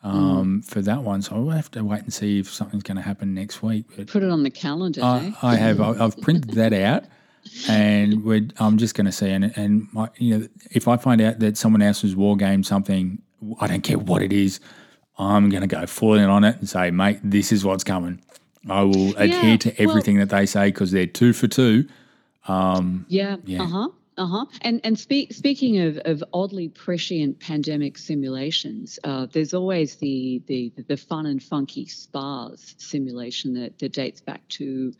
Um, mm. For that one, so we'll have to wait and see if something's going to happen next week. But Put it on the calendar. I, eh? I have. I've printed that out, and I'm just going to see. And, and my, you know, if I find out that someone else has war game something I don't care what it is. I'm going to go full in on it and say, mate, this is what's coming. I will yeah, adhere to everything well, that they say because they're two for two. Um, yeah. yeah. Uh huh. Uh huh. And and speak, speaking of, of oddly prescient pandemic simulations, uh, there's always the, the the fun and funky SPARS simulation that, that dates back to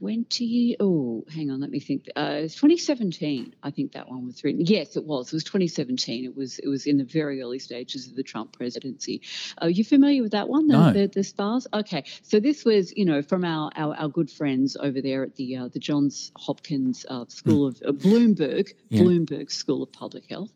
20 oh hang on let me think. Uh, 2017 i think that one was written. Yes it was. It was 2017 it was it was in the very early stages of the trump presidency. Are you familiar with that one? The, no. the, the SPARS okay. So this was you know from our our, our good friends over there at the uh, the johns hopkins uh, school mm. of uh, bloomberg yeah. bloomberg school of public health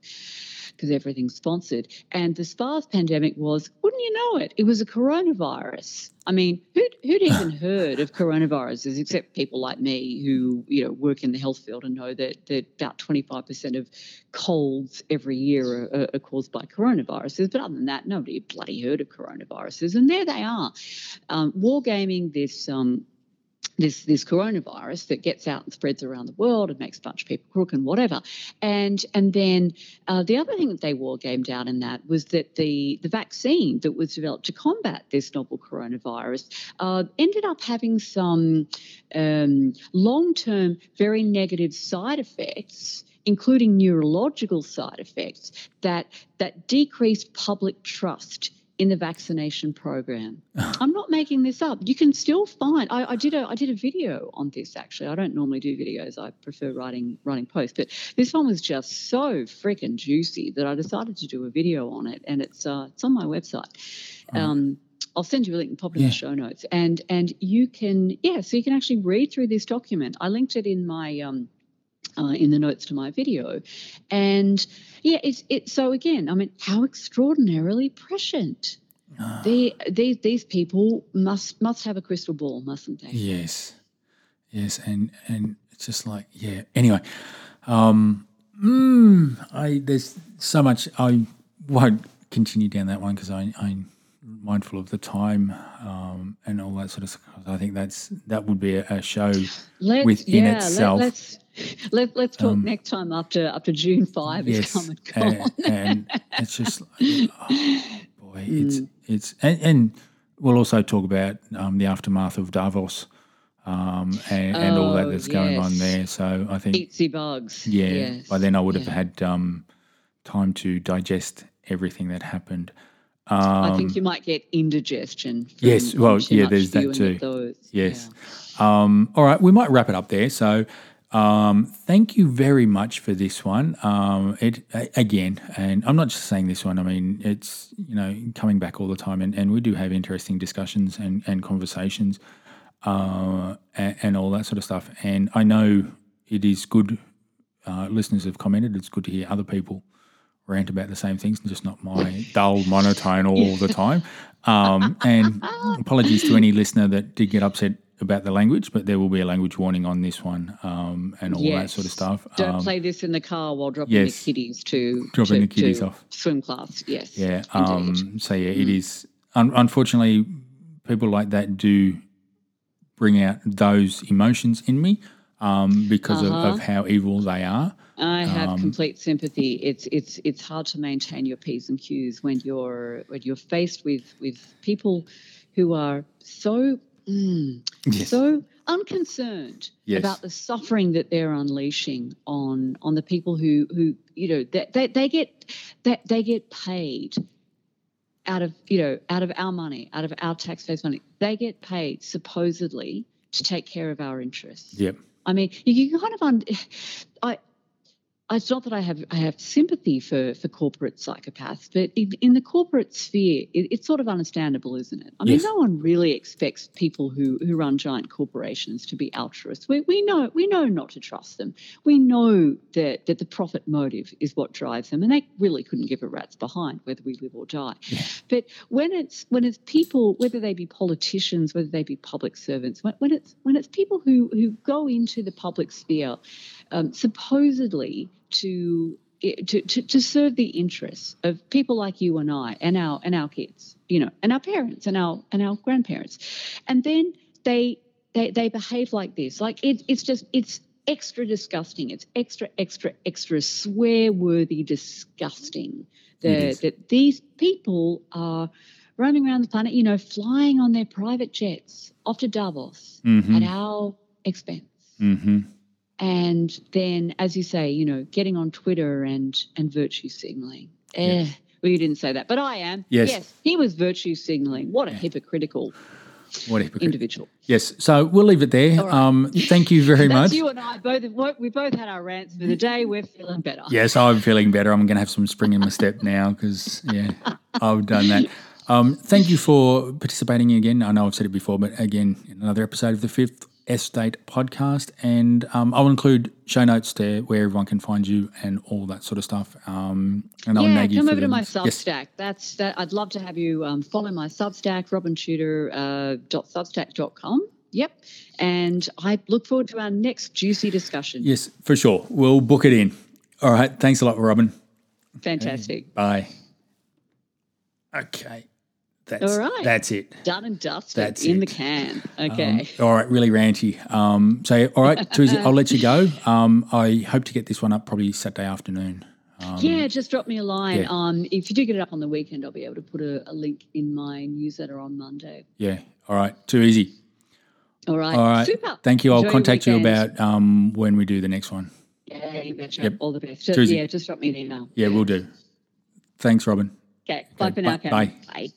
because everything's sponsored. And the SPARS pandemic was, wouldn't you know it? It was a coronavirus. I mean, who'd, who'd even heard of coronaviruses except people like me who, you know, work in the health field and know that, that about 25% of colds every year are, are, caused by coronaviruses. But other than that, nobody bloody heard of coronaviruses. And there they are, um, wargaming this um, this this coronavirus that gets out and spreads around the world and makes a bunch of people crook and whatever. And and then uh, the other thing that they war gamed out in that was that the the vaccine that was developed to combat this novel coronavirus uh, ended up having some um, long term very negative side effects including neurological side effects that that decreased public trust in the vaccination program. I'm not making this up. You can still find. I, I, did a I did a video on this actually. I don't normally do videos. I prefer writing writing posts, but this one was just so freaking juicy that I decided to do a video on it, and it's uh, it's on my website. Um, I'll send you a link and pop it yeah. in the show notes, and and you can yeah, so you can actually read through this document. I linked it in my um, uh, in the notes to my video. And yeah, it's it. So again, I mean, how extraordinarily prescient. Uh, they, these these people must must have a crystal ball, mustn't they? Yes, yes, and and it's just like yeah. Anyway, um, mm, I there's so much I won't continue down that one because I I'm mindful of the time um, and all that sort of stuff. I think that's that would be a, a show let's, within yeah, itself. Let, us let, let's talk um, next time after after June five yes, is come and gone. And, and it's just oh, boy, mm. it's it's and, and, we'll also talk about um, the aftermath of Davos. Um, and, and all that oh, that's yes. going on there. So I think Eatsy bugs. Yeah. Yes. By then I would have had um, time to digest everything that happened. Um, I think um, you might get indigestion. yes. Well, yeah. There's that too. Yes. Yeah. Um, all right. We might wrap it up there. So um, thank you very much for this one. Um, it again, and I'm not just saying this one. I mean, it's you know coming back all the time, and, and we do have interesting discussions and and conversations, uh, and, and, all that sort of stuff. And I know it is good. Uh, listeners have commented. It's good to hear other people rant about the same things, just not my dull monotone all the time. Um, and apologies to any listener that did get upset about the language, but there will be a language warning on this one um, and all yes. that sort of stuff. Don't um, play this in the car while dropping yes. the kiddies to dropping to, the kiddies off swim class. Yes. Yeah. Um, so yeah, mm. it is. Un- unfortunately, people like that do bring out those emotions in me um, because uh-huh. of, of, uh-huh. how evil they are. I have um, complete sympathy. It's it's it's hard to maintain your p's and q's when you're when you're faced with with people who are so Mm. Yes. So unconcerned yes. about the suffering that they're unleashing on on the people who who you know that they, they, get that they, they get paid out of you know out of our money out of our taxpayers money they get paid supposedly to take care of our interests yep i mean you, you kind of un, i it's not that I have I have sympathy for for corporate psychopaths, but in, in the corporate sphere, it, it's sort of understandable, isn't it? I mean, no one really expects people who who run giant corporations to be altruists. We, we know we know not to trust them. We know that that the profit motive is what drives them, and they really couldn't give a rat's behind whether we live or die. But when it's when it's people, whether they be politicians, whether they be public servants, when, when it's when it's people who who go into the public sphere um, supposedly to, to, to to serve the interests of people like you and I and our and our kids, you know, and our parents and our and our grandparents, and then they they they behave like this. Like it, it's just it's extra disgusting. It's extra extra extra swear worthy disgusting that that these people are roaming around the planet, you know, flying on their private jets off to Davos mm-hmm. at our expense. Mm-hmm and then as you say you know getting on twitter and and virtue signaling. Eh, well you didn't say that but i am. Yes. Yes he was virtue signaling. What a yeah. hypocritical what a hypocrite. individual. Yes so we'll leave it there. Right. um thank you very much. you and i both we both had our rants for the day. We're feeling better. Yes i'm feeling better. I'm gonna have some spring in my step now because yeah i've done that. Um, thank you for participating again. I know I've said it before, but again, in another episode of the fifth Estate podcast, and um, I'll include show notes there where everyone can find you and all that sort of stuff. Um, and yeah, I'll nag come over to my Substack. Yes. That's that. I'd love to have you um, follow my Substack, robynchuter.substack.com. Uh, yep, and I look forward to our next juicy discussion. Yes, for sure. We'll book it in. All right. Thanks a lot, Robyn. Fantastic. Bye. Okay. That's, All right. That's it. Done and dusted That's in the it. can. Um, Okay. all right, really ranty. Um, so, all right, Tuesday, I'll let you go. Um, I hope to get this one up probably Saturday afternoon. yeah, just drop me a line. yeah. Um, if you do get it up on the weekend, I'll be able to put a, a link in my newsletter on Monday. Yeah. All right. Too easy. All right. All right. Super. Thank you. I'll Enjoy contact you about um, when we do the next one. Yeah, you betcha. Yep. All the best. Just, Susie. yeah, just drop me an email. Yeah, we'll do. Thanks, Robyn. Okay. Bye for now, bye. Bye.